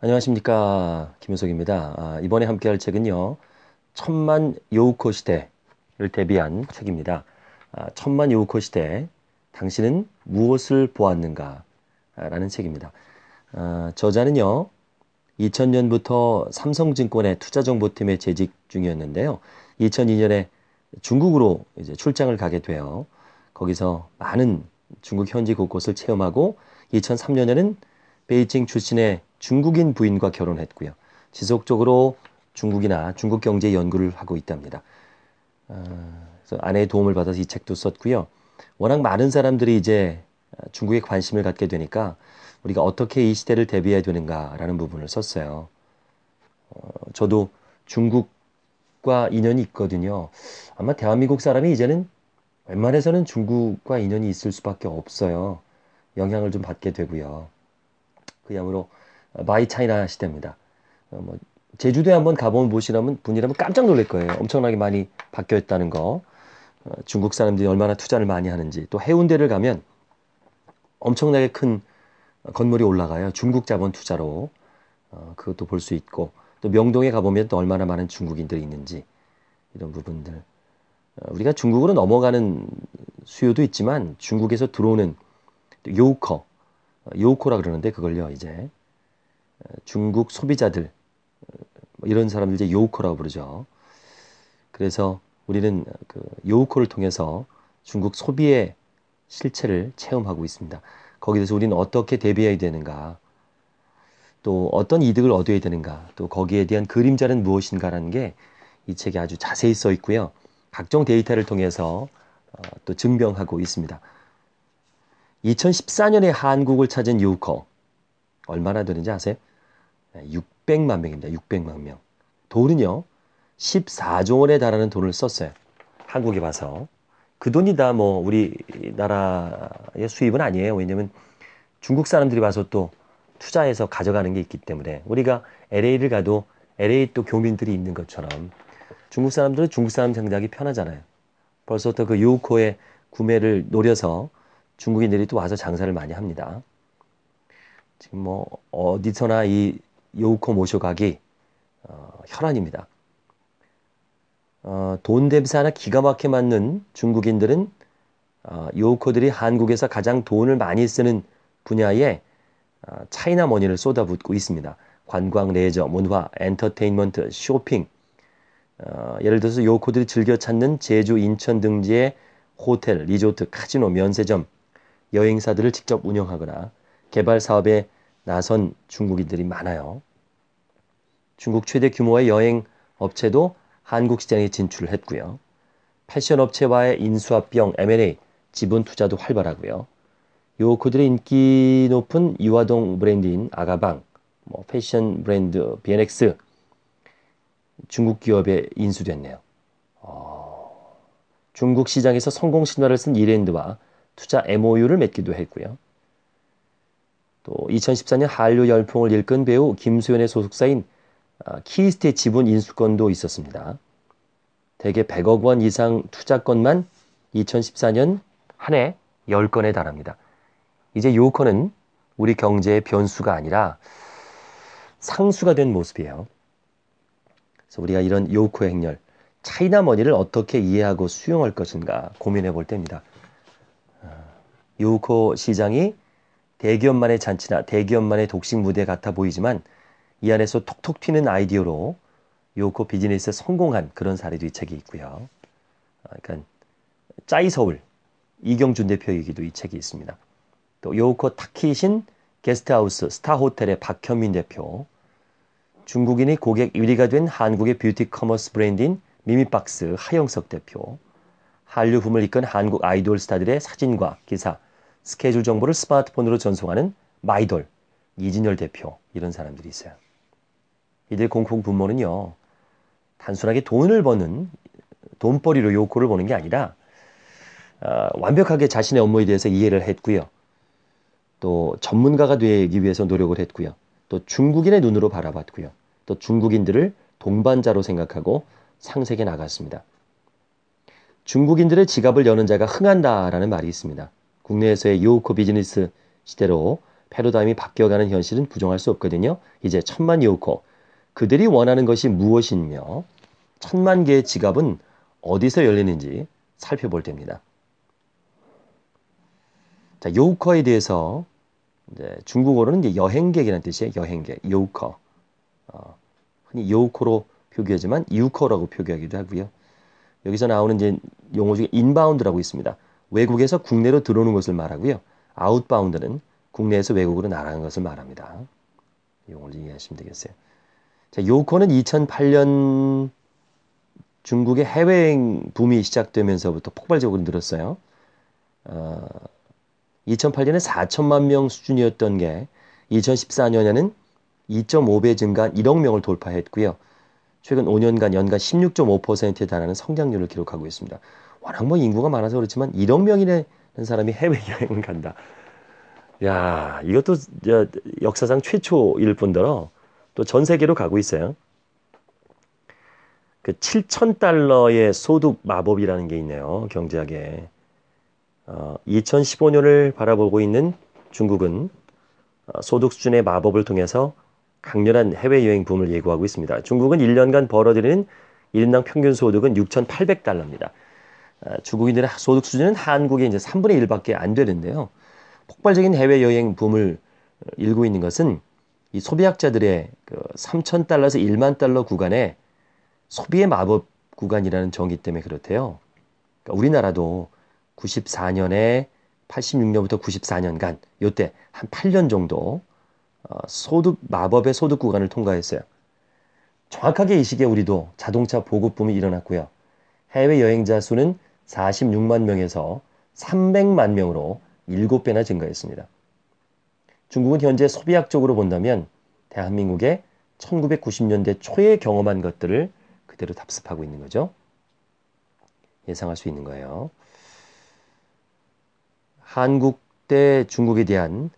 안녕하십니까. 김효석입니다. 아, 이번에 함께 할 책은요. 천만 요우코 시대를 대비한 책입니다. 아, 천만 요우코 시대, 당신은 무엇을 보았는가? 라는 책입니다. 아, 저자는요. 2000년부터 삼성증권의 투자정보팀에 재직 중이었는데요. 2002년에 중국으로 이제 출장을 가게 되어 거기서 많은 중국 현지 곳곳을 체험하고 2003년에는 베이징 출신의 중국인 부인과 결혼했고요. 지속적으로 중국이나 중국 경제 연구를 하고 있답니다. 어, 그래서 아내의 도움을 받아서 이 책도 썼고요. 워낙 많은 사람들이 이제 중국에 관심을 갖게 되니까 우리가 어떻게 이 시대를 대비해야 되는가라는 부분을 썼어요. 어, 저도 중국과 인연이 있거든요. 아마 대한민국 사람이 이제는 웬만해서는 중국과 인연이 있을 수밖에 없어요. 영향을 좀 받게 되고요. 그야말로 my China 시대입니다. 어, 뭐 제주도에 한번 가본 보시라면 분이라면 깜짝 놀랄 거예요. 엄청나게 많이 바뀌어 있다는 거. 어, 중국 사람들이 얼마나 투자를 많이 하는지. 또 해운대를 가면 엄청나게 큰 건물이 올라가요. 중국 자본 투자로. 어, 그것도 볼 수 있고. 또 명동에 가보면 또 얼마나 많은 중국인들이 있는지. 이런 부분들. 어, 우리가 중국으로 넘어가는 수요도 있지만 중국에서 들어오는 요우커. 어, 요우커라 그러는데 그걸요, 이제. 중국 소비자들 뭐 이런 사람들 이제 요우코라고 부르죠. 그래서 우리는 그 요우코를 통해서 중국 소비의 실체를 체험하고 있습니다. 거기에 대해서 우리는 어떻게 대비해야 되는가, 또 어떤 이득을 얻어야 되는가, 또 거기에 대한 그림자는 무엇인가라는 게 이 책에 아주 자세히 써 있고요. 각종 데이터를 통해서 어, 또 증명하고 있습니다. 2014년에 한국을 찾은 요우코 얼마나 되는지 아세요? 600만 명입니다. 600만 명. 돈은요, 14조 원에 달하는 돈을 썼어요. 한국에 와서. 그 돈이 다 뭐 우리나라의 수입은 아니에요. 왜냐면 중국 사람들이 와서 또 투자해서 가져가는 게 있기 때문에 우리가 LA를 가도 LA 또 교민들이 있는 것처럼 중국 사람들은 중국 사람 생각이 편하잖아요. 벌써부터 그 요코의 구매를 노려서 중국인들이 또 와서 장사를 많이 합니다. 지금 뭐 어디서나 이 요우코 모셔가기 어, 혈안입니다. 어, 돈 냄새 하나 기가 막히게 맞는 중국인들은 어, 요우커들이 한국에서 가장 돈을 많이 쓰는 분야에 어, China money를 쏟아붓고 있습니다. 관광, 레저, 문화, 엔터테인먼트, 쇼핑. 어, 예를 들어서 요우커들이 즐겨 찾는 제주, 인천 등지의 호텔, 리조트, 카지노, 면세점, 여행사들을 직접 운영하거나 개발 사업에 나선 중국인들이 많아요. 중국 최대 규모의 여행 업체도 한국 시장에 진출을 했고요. 패션 업체와의 인수합병 M&A, 지분 투자도 활발하고요. 요 그들의 인기 높은 유화동 브랜드인 아가방, 뭐 패션 브랜드 BNX 중국 기업에 인수됐네요. 어, 중국 시장에서 성공 신화를 쓴 이랜드와 투자 MOU를 맺기도 했고요. 또 2014년 한류 열풍을 일끈 배우 김수현의 소속사인 아, 키이스트의 지분 인수권도 있었습니다. 대개 100억 원 이상 투자권만 2014년 한 해 10건에 달합니다. 이제 요커는 우리 경제의 변수가 아니라 상수가 된 모습이에요. 그래서 우리가 이런 요커의 행렬, China money를 어떻게 이해하고 수용할 것인가 고민해 볼 때입니다. 아, 요커 시장이 대기업만의 잔치나 대기업만의 독식 무대 같아 보이지만 이 안에서 톡톡 튀는 아이디어로 요커 비즈니스에 성공한 그런 사례도 이 책이 있고요. 아, 그러니까 짜이서울 이경준 대표 얘기도 이 책이 있습니다. 또 요커 타깃인 게스트하우스 스타 호텔의 박현민 대표, 중국인이 고객 1위가 된 한국의 beauty commerce 브랜드인 미미박스 하형석 대표, 한류 붐을 이끈 한국 아이돌 스타들의 사진과 기사, 스케줄 정보를 스마트폰으로 전송하는 마이돌 이진열 대표 이런 사람들이 있어요. 이들 공통 분모는요. 단순하게 돈을 버는 돈벌이로 요코를 보는 게 아니라 어, 완벽하게 자신의 업무에 대해서 이해를 했고요. 또 전문가가 되기 위해서 노력을 했고요. 또 중국인의 눈으로 바라봤고요. 또 중국인들을 동반자로 생각하고 상세게 나갔습니다. 중국인들의 지갑을 여는 자가 흥한다라는 말이 있습니다. 국내에서의 요코 비즈니스 시대로 패러다임이 바뀌어가는 현실은 부정할 수 없거든요. 이제 천만 요코 그들이 원하는 것이 무엇이며 천만 개의 지갑은 어디서 열리는지 살펴볼 때입니다. 자, 요커에 대해서 중국어로는 이제 여행객이라는 뜻이에요. 여행객, 요커. 어, 흔히 요커로 표기하지만 유커라고 표기하기도 하고요. 여기서 나오는 이제 용어 중에 inbound라고 있습니다. 외국에서 국내로 들어오는 것을 말하고요. outbound는 국내에서 외국으로 나가는 것을 말합니다. 용어를 이해하시면 되겠어요. 자, 요커는 2008년 중국의 해외여행 붐이 시작되면서부터 폭발적으로 늘었어요. 어, 2008년에 4천만 명 수준이었던 게 2014년에는 2.5배 증가한 1억 명을 돌파했고요. 최근 5년간 연간 16.5%에 달하는 성장률을 기록하고 있습니다. 워낙 뭐 인구가 많아서 그렇지만 1억 명이라는 사람이 해외여행을 간다. 야, 이것도 역사상 최초일 뿐더러 또 전 세계로 가고 있어요. 그 7천 달러의 소득 마법이라는 게 있네요. 경제학에. 어, 2015년을 바라보고 있는 중국은 어, 소득 수준의 마법을 통해서 강렬한 해외여행 붐을 예고하고 있습니다. 중국은 1년간 벌어들이는 1인당 평균 소득은 6,800달러입니다. 어, 중국인들의 소득 수준은 한국의 이제 3분의 1밖에 안 되는데요. 폭발적인 해외 여행 붐을 일고 있는 것은 이 소비학자들의 그 3,000달러에서 1만 달러 구간에 소비의 마법 구간이라는 정의 때문에 그렇대요. 그러니까 우리나라도 94년에 86년부터 94년간 요때 한 8년 정도 어, 소득 마법의 소득 구간을 통과했어요. 정확하게 이 시기에 우리도 자동차 보급붐이 일어났고요. 해외 여행자 수는 46만 명에서 300만 명으로 7배나 증가했습니다. 중국은 현재 소비학적으로 본다면 대한민국의 1990년대 초에 경험한 것들을 그대로 답습하고 있는 거죠. 예상할 수 있는 거예요. 한국 대 중국에 대한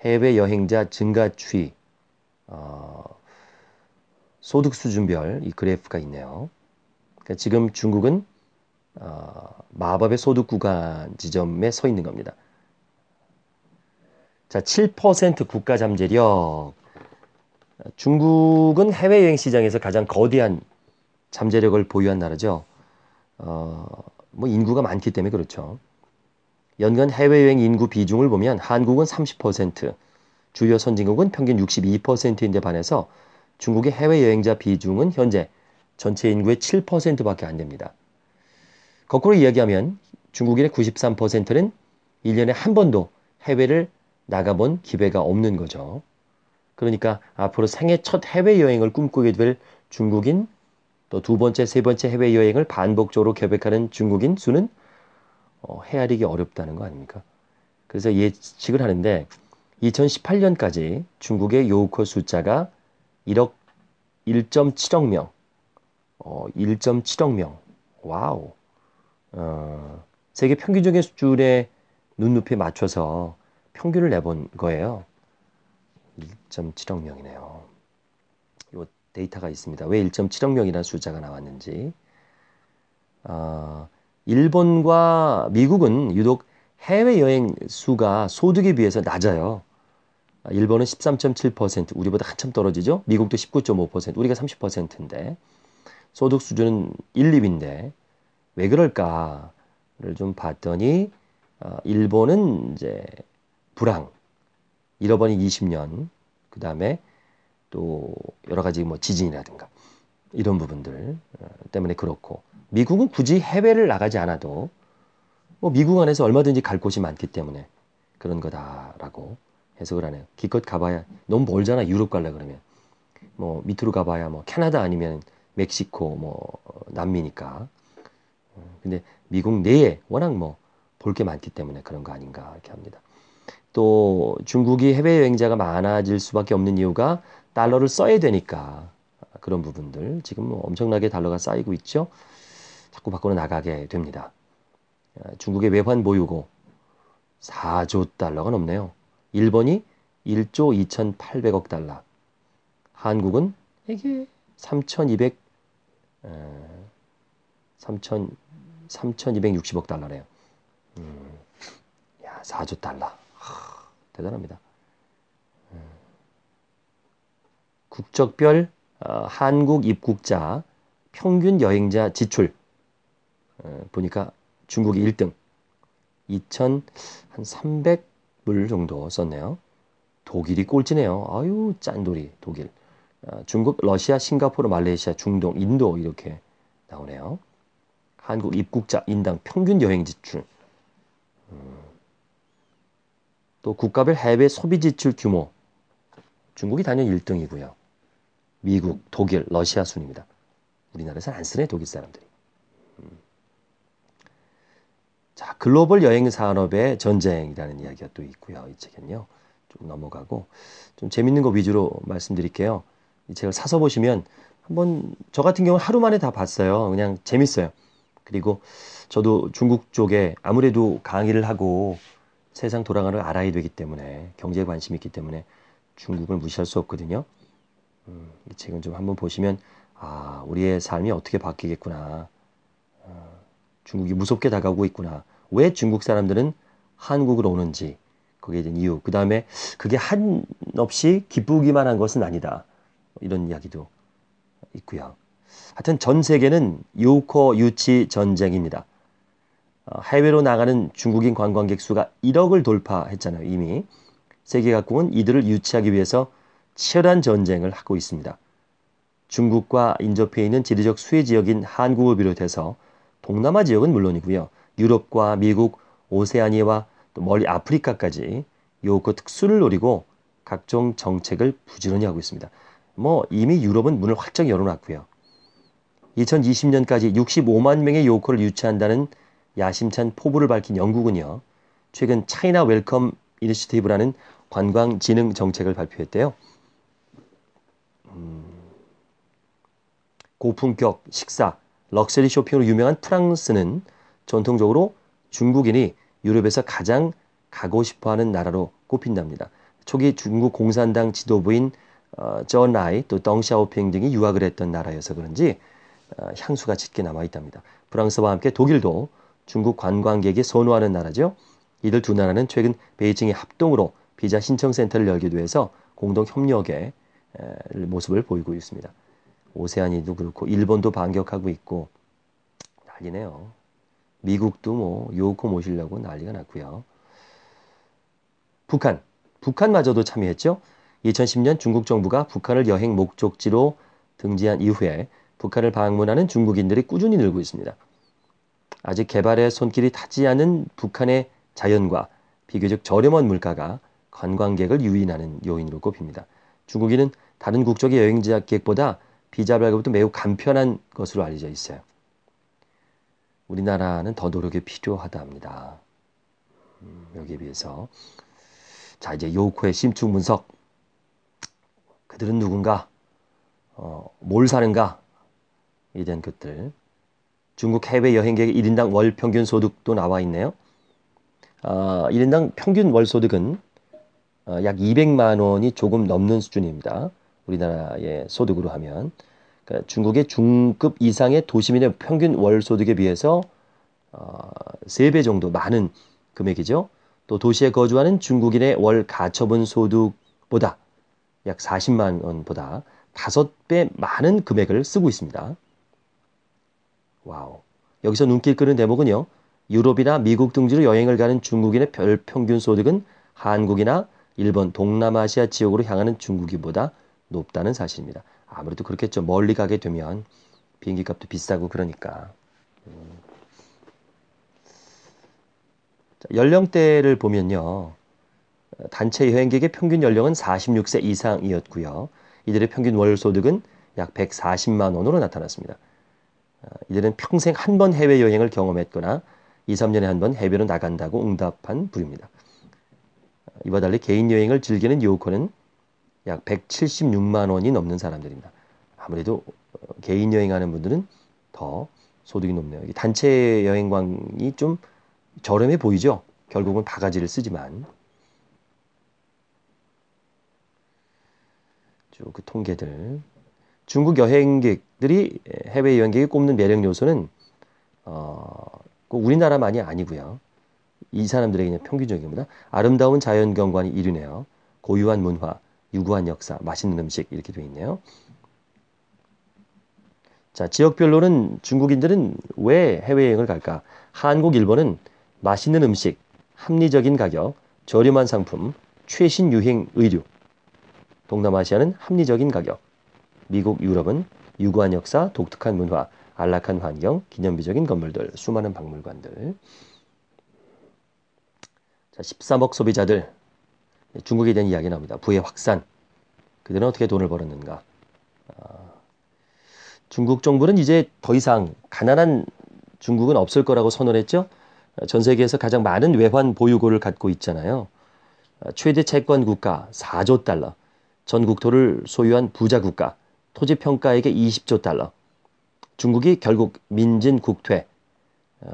해외 여행자 증가 추이, 어, 소득 수준별 이 그래프가 있네요. 그러니까 지금 중국은 어, 마법의 소득 구간 지점에 서 있는 겁니다. 자, 7% 국가 잠재력. 중국은 해외여행 시장에서 가장 거대한 잠재력을 보유한 나라죠. 어, 뭐 인구가 많기 때문에 그렇죠. 연간 해외여행 인구 비중을 보면 한국은 30%, 주요 선진국은 평균 62%인데 반해서 중국의 해외여행자 비중은 현재 전체 인구의 7%밖에 안 됩니다. 거꾸로 이야기하면 중국인의 93%는 1년에 한 번도 해외를 나가본 기회가 없는 거죠. 그러니까 앞으로 생애 첫 해외여행을 꿈꾸게 될 중국인 또 두 번째, 세 번째 해외여행을 반복적으로 계획하는 중국인 수는 어, 헤아리기 어렵다는 거 아닙니까? 그래서 예측을 하는데 2018년까지 중국의 요우커 숫자가 1억 1.7억 명, 어, 1.7억 명, wow. 어, 세계 평균적인 수준의 눈높이에 맞춰서 평균을 내본 거예요. 1.7억 명이네요. 이 데이터가 있습니다. 왜 1.7억 명이라는 숫자가 나왔는지. 어, 일본과 미국은 유독 해외여행 수가 소득에 비해서 낮아요. 일본은 13.7%, 우리보다 한참 떨어지죠? 미국도 19.5%, 우리가 30%인데, 소득 수준은 1, 2인데, 왜 그럴까를 좀 봤더니, 어, 일본은 이제 불황, 잃어버린 20년, 그 다음에 또 여러 가지 뭐 지진이라든가, 이런 부분들 어, 때문에 그렇고, 미국은 굳이 해외를 나가지 않아도 뭐 미국 안에서 얼마든지 갈 곳이 많기 때문에 그런 거다라고 해석을 하네요. 기껏 가봐야 너무 멀잖아 유럽 갈라 그러면 뭐 밑으로 가봐야 뭐 캐나다 아니면 멕시코 뭐 남미니까 근데 미국 내에 워낙 뭐 볼 게 많기 때문에 그런 거 아닌가 이렇게 합니다. 또 중국이 해외 여행자가 많아질 수밖에 없는 이유가 달러를 써야 되니까 그런 부분들 지금 뭐 엄청나게 달러가 쌓이고 있죠. 자꾸 밖으로 나가게 됩니다. 아, 중국의 외환 보유고 4조 달러가 넘네요. 일본이 1조 2,800억 달러. 한국은 이게 3,200 3,000 3,260억 달러래요. 음, 야, 4조 달러. 하, 대단합니다. 국적별 어, 한국 입국자 평균 여행자 지출 어, 보니까 중국이 1등 2,300불 정도 썼네요. 독일이 꼴찌네요. 아유 짠돌이 독일. 어, 중국, 러시아, 싱가포르, 말레이시아, 중동, 인도 이렇게 나오네요. 한국 입국자 인당 평균 여행 지출. 음. 또 국가별 해외 소비 지출 규모. 중국이 단연 1등이고요. 미국, 독일, 러시아 순입니다. 우리나라에서 안 쓰네 독일 사람들이. 음. 자, 글로벌 여행 산업의 전쟁이라는 이야기가 또 있고요. 이 책은요. 좀 넘어가고 좀 재밌는 거 위주로 말씀드릴게요. 이 책을 사서 보시면 한번 저 같은 경우는 하루 만에 다 봤어요. 그냥 재밌어요. 그리고 저도 중국 쪽에 아무래도 강의를 하고 세상 돌아가는 걸 알아야 되기 때문에 경제에 관심이 있기 때문에 중국을 무시할 수 없거든요. 음, 이 책은 좀 한번 보시면 아 우리의 삶이 어떻게 바뀌겠구나. 어, 중국이 무섭게 다가오고 있구나. 왜 중국 사람들은 한국으로 오는지 거기에 대한 이유. 그 다음에 그게 한없이 기쁘기만 한 것은 아니다. 이런 이야기도 있고요. 하여튼 전 세계는 요코 유치 전쟁입니다. 어, 해외로 나가는 중국인 관광객 수가 1억을 돌파했잖아요, 이미. 세계 각국은 이들을 유치하기 위해서 치열한 전쟁을 하고 있습니다. 중국과 인접해 있는 지리적 수혜 지역인 한국을 비롯해서 동남아 지역은 물론이고요. 유럽과 미국, 오세아니아와 또 멀리 아프리카까지 요코 특수를 노리고 각종 정책을 부지런히 하고 있습니다. 뭐 이미 유럽은 문을 활짝 열어놨고요. 2020년까지 65만 명의 요코를 유치한다는 야심찬 포부를 밝힌 영국은요. 최근 China Welcome Initiative라는 관광 진흥 정책을 발표했대요. 음, 고품격 식사, 럭셔리 쇼핑으로 유명한 프랑스는 전통적으로 중국인이 유럽에서 가장 가고 싶어하는 나라로 꼽힌답니다. 초기 중국 공산당 지도부인 어, 저우언라이 또 덩샤오핑 등이 유학을 했던 나라여서 그런지 어, 향수가 짙게 남아 있답니다. 프랑스와 함께 독일도 중국 관광객이 선호하는 나라죠. 이들 두 나라는 최근 베이징의 합동으로 비자 신청 센터를 열기도 해서 공동 협력의 모습을 보이고 있습니다. 오세아니도 그렇고 일본도 반격하고 있고 난리네요. 미국도 뭐 요코 모시려고 난리가 났고요. 북한, 북한마저도 참여했죠. 2010년 중국 정부가 북한을 여행 목적지로 등재한 이후에 북한을 방문하는 중국인들이 꾸준히 늘고 있습니다. 아직 개발에 손길이 타지 않은 북한의 자연과 비교적 저렴한 물가가 관광객을 유인하는 요인으로 꼽힙니다. 중국인은 다른 국적의 여행객보다 비자 발급도 매우 간편한 것으로 알려져 있어요. 우리나라는 더 노력이 필요하다 합니다. 음, 여기에 비해서. 자, 이제 요코의 심층 분석. 그들은 누군가? 어, 뭘 사는가? 에 대한 것들. 중국 해외 여행객의 1인당 월 평균 소득도 나와 있네요. 어, 1인당 평균 월 소득은 어, 약 200만 원이 조금 넘는 수준입니다. 우리나라의 소득으로 하면. 그러니까 중국의 중급 이상의 도시민의 평균 월 소득에 비해서 어, 3배 정도 많은 금액이죠. 또 도시에 거주하는 중국인의 월 가처분 소득보다 약 40만 원보다 5배 많은 금액을 쓰고 있습니다. Wow. 여기서 눈길 끄는 대목은요. 유럽이나 미국 등지로 여행을 가는 중국인의 월 평균 소득은 한국이나 일본, 동남아시아 지역으로 향하는 중국인보다 높다는 사실입니다. 아무래도 그렇겠죠. 멀리 가게 되면 비행기 값도 비싸고 그러니까. 음. 자, 연령대를 보면요. 단체 여행객의 평균 연령은 46세 이상이었고요. 이들의 평균 월 소득은 약 140만 원으로 나타났습니다. 어, 이들은 평생 한 번 해외여행을 경험했거나 2, 3년에 한 번 해외로 나간다고 응답한 부류입니다. 어, 이와 달리 개인 여행을 즐기는 요코는 약 176만 원이 넘는 사람들입니다. 아무래도 어, 개인 여행하는 분들은 더 소득이 높네요. 단체 여행광이 좀 저렴해 보이죠? 결국은 바가지를 쓰지만. 쭉그 통계들. 중국 여행객 들이 해외 여행객이 꼽는 매력 요소는 어, 우리나라만이 아니고요. 이 사람들에게 는 평균적입니다. 아름다운 자연 경관이 이르네요. 고유한 문화, 유구한 역사, 맛있는 음식 이렇게 되어 있네요. 자, 지역별로는 중국인들은 왜 해외여행을 갈까? 한국, 일본은 맛있는 음식, 합리적인 가격, 저렴한 상품, 최신 유행 의류. 동남아시아는 합리적인 가격. 미국, 유럽은 유구한 역사, 독특한 문화, 안락한 환경, 기념비적인 건물들, 수많은 박물관들. 자, 13억 소비자들. 중국에 대한 이야기 나옵니다. 부의 확산. 그들은 어떻게 돈을 벌었는가? 아, 중국 정부는 이제 더 이상 가난한 중국은 없을 거라고 선언했죠. 전 세계에서 가장 많은 외환 보유고를 갖고 있잖아요. 최대 채권 국가 4조 달러, 전 국토를 소유한 부자 국가, 토지 평가액의 20조 달러. 중국이 결국 민진 국퇴, 어,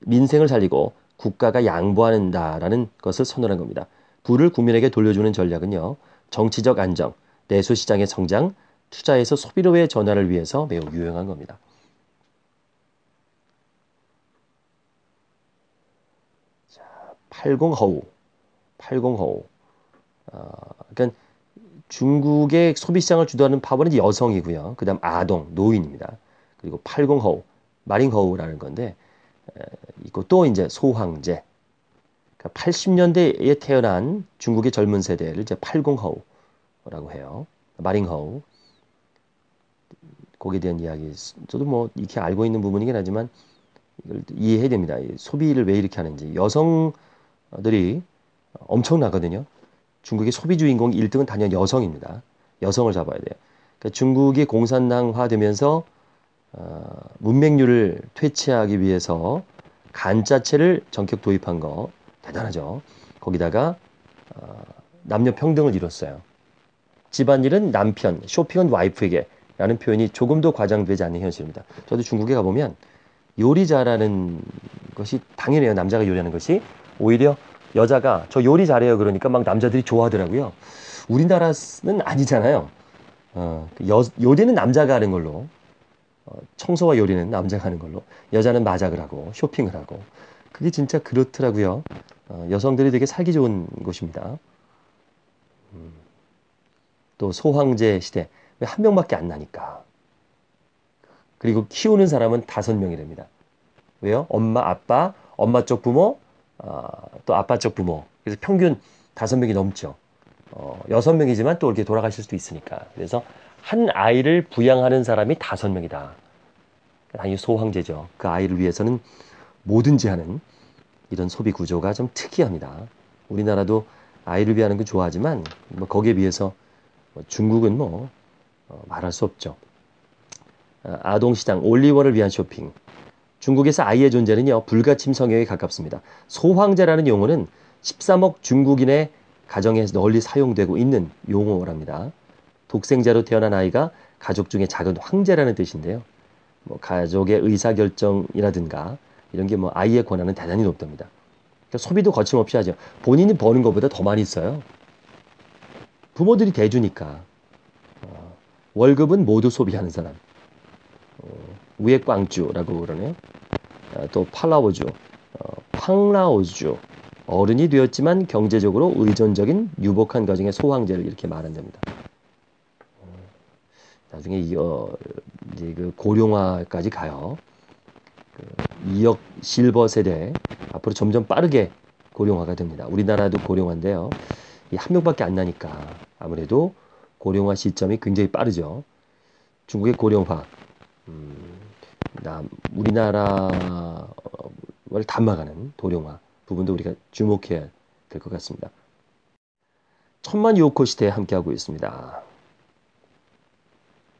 민생을 살리고 국가가 양보한다라는 것을 선언한 겁니다. 부를 국민에게 돌려주는 전략은요. 정치적 안정, 내수 시장의 성장, 투자에서 소비로의 전환을 위해서 매우 유용한 겁니다. 자, 80 허우. 80 허우. 어, 그러니까 중국의 소비 시장을 주도하는 파벌은 여성이고요. 그다음 아동, 노인입니다. 그리고 80허우, 마링허우라는 건데 있고 또 이제 소황제. 그러니까 80년대에 태어난 중국의 젊은 세대를 이제 80허우라고 해요. 마링허우. 거기에 대한 이야기, 저도 뭐 이렇게 알고 있는 부분이긴 하지만 이걸 이해해야 됩니다. 소비를 왜 이렇게 하는지. 여성들이 엄청나거든요. 중국의 소비 주인공 1등은 단연 여성입니다. 여성을 잡아야 돼요. 그러니까 중국이 공산당화되면서 어, 문맹률을 퇴치하기 위해서 간자체를 전격 도입한 거 대단하죠. 거기다가 어, 남녀 평등을 이뤘어요. 집안일은 남편, 쇼핑은 와이프에게 라는 표현이 조금 더 과장되지 않는 현실입니다. 저도 중국에 가보면 요리 잘하는 것이 당연해요. 남자가 요리하는 것이. 오히려 여자가 저 요리 잘해요. 그러니까 막 남자들이 좋아하더라고요. 우리나라는 아니잖아요. 어, 그 여, 요리는 남자가 하는 걸로. 어, 청소와 요리는 남자가 하는 걸로. 여자는 마작을 하고 쇼핑을 하고. 그게 진짜 그렇더라고요. 어, 여성들이 되게 살기 좋은 곳입니다. 음, 또 소황제 시대. 한 명밖에 안 나니까. 그리고 키우는 사람은 다섯 명이랍니다. 왜요? 엄마, 아빠, 엄마 쪽 부모, 어, 또 아빠 쪽 부모. 그래서 평균 다섯 명이 넘죠. 어, 여섯 명이지만 또 이렇게 돌아가실 수도 있으니까. 그래서 한 아이를 부양하는 사람이 다섯 명이다. 당연히 소황제죠. 그 아이를 위해서는 뭐든지 하는 이런 소비 구조가 좀 특이합니다. 우리나라도 아이를 위하는 거 좋아하지만 뭐 거기에 비해서 뭐 중국은 뭐 어, 말할 수 없죠. 아, 아동시장 올리원을 위한 쇼핑. 중국에서 아이의 존재는요, 불가침 성형에 가깝습니다. 소황제라는 용어는 13억 중국인의 가정에 널리 사용되고 있는 용어랍니다. 독생자로 태어난 아이가 가족 중에 작은 황제라는 뜻인데요. 뭐 가족의 의사결정이라든가 이런 게 뭐 아이의 권한은 대단히 높답니다. 그러니까 소비도 거침없이 하죠. 본인이 버는 것보다 더 많이 써요. 부모들이 대주니까. 월급은 모두 소비하는 사람. 어, 우에꽝주라고 그러네요. 어, 또 팔라오주, 어, 팡라오주. 어른이 되었지만 경제적으로 의존적인 유복한 가정의 소황제를 이렇게 말한답니다. 어, 나중에 이, 어, 이제 그 고령화까지 가요. 그 2억 실버 세대 앞으로 점점 빠르게 고령화가 됩니다. 우리나라도 고령화인데요. 이 한 명밖에 안 나니까 아무래도 고령화 시점이 굉장히 빠르죠. 중국의 고령화, 음, 우리나라를 담아가는 도령화 부분도 우리가 주목해야 될 것 같습니다. 천만 유오코 시대에 함께하고 있습니다.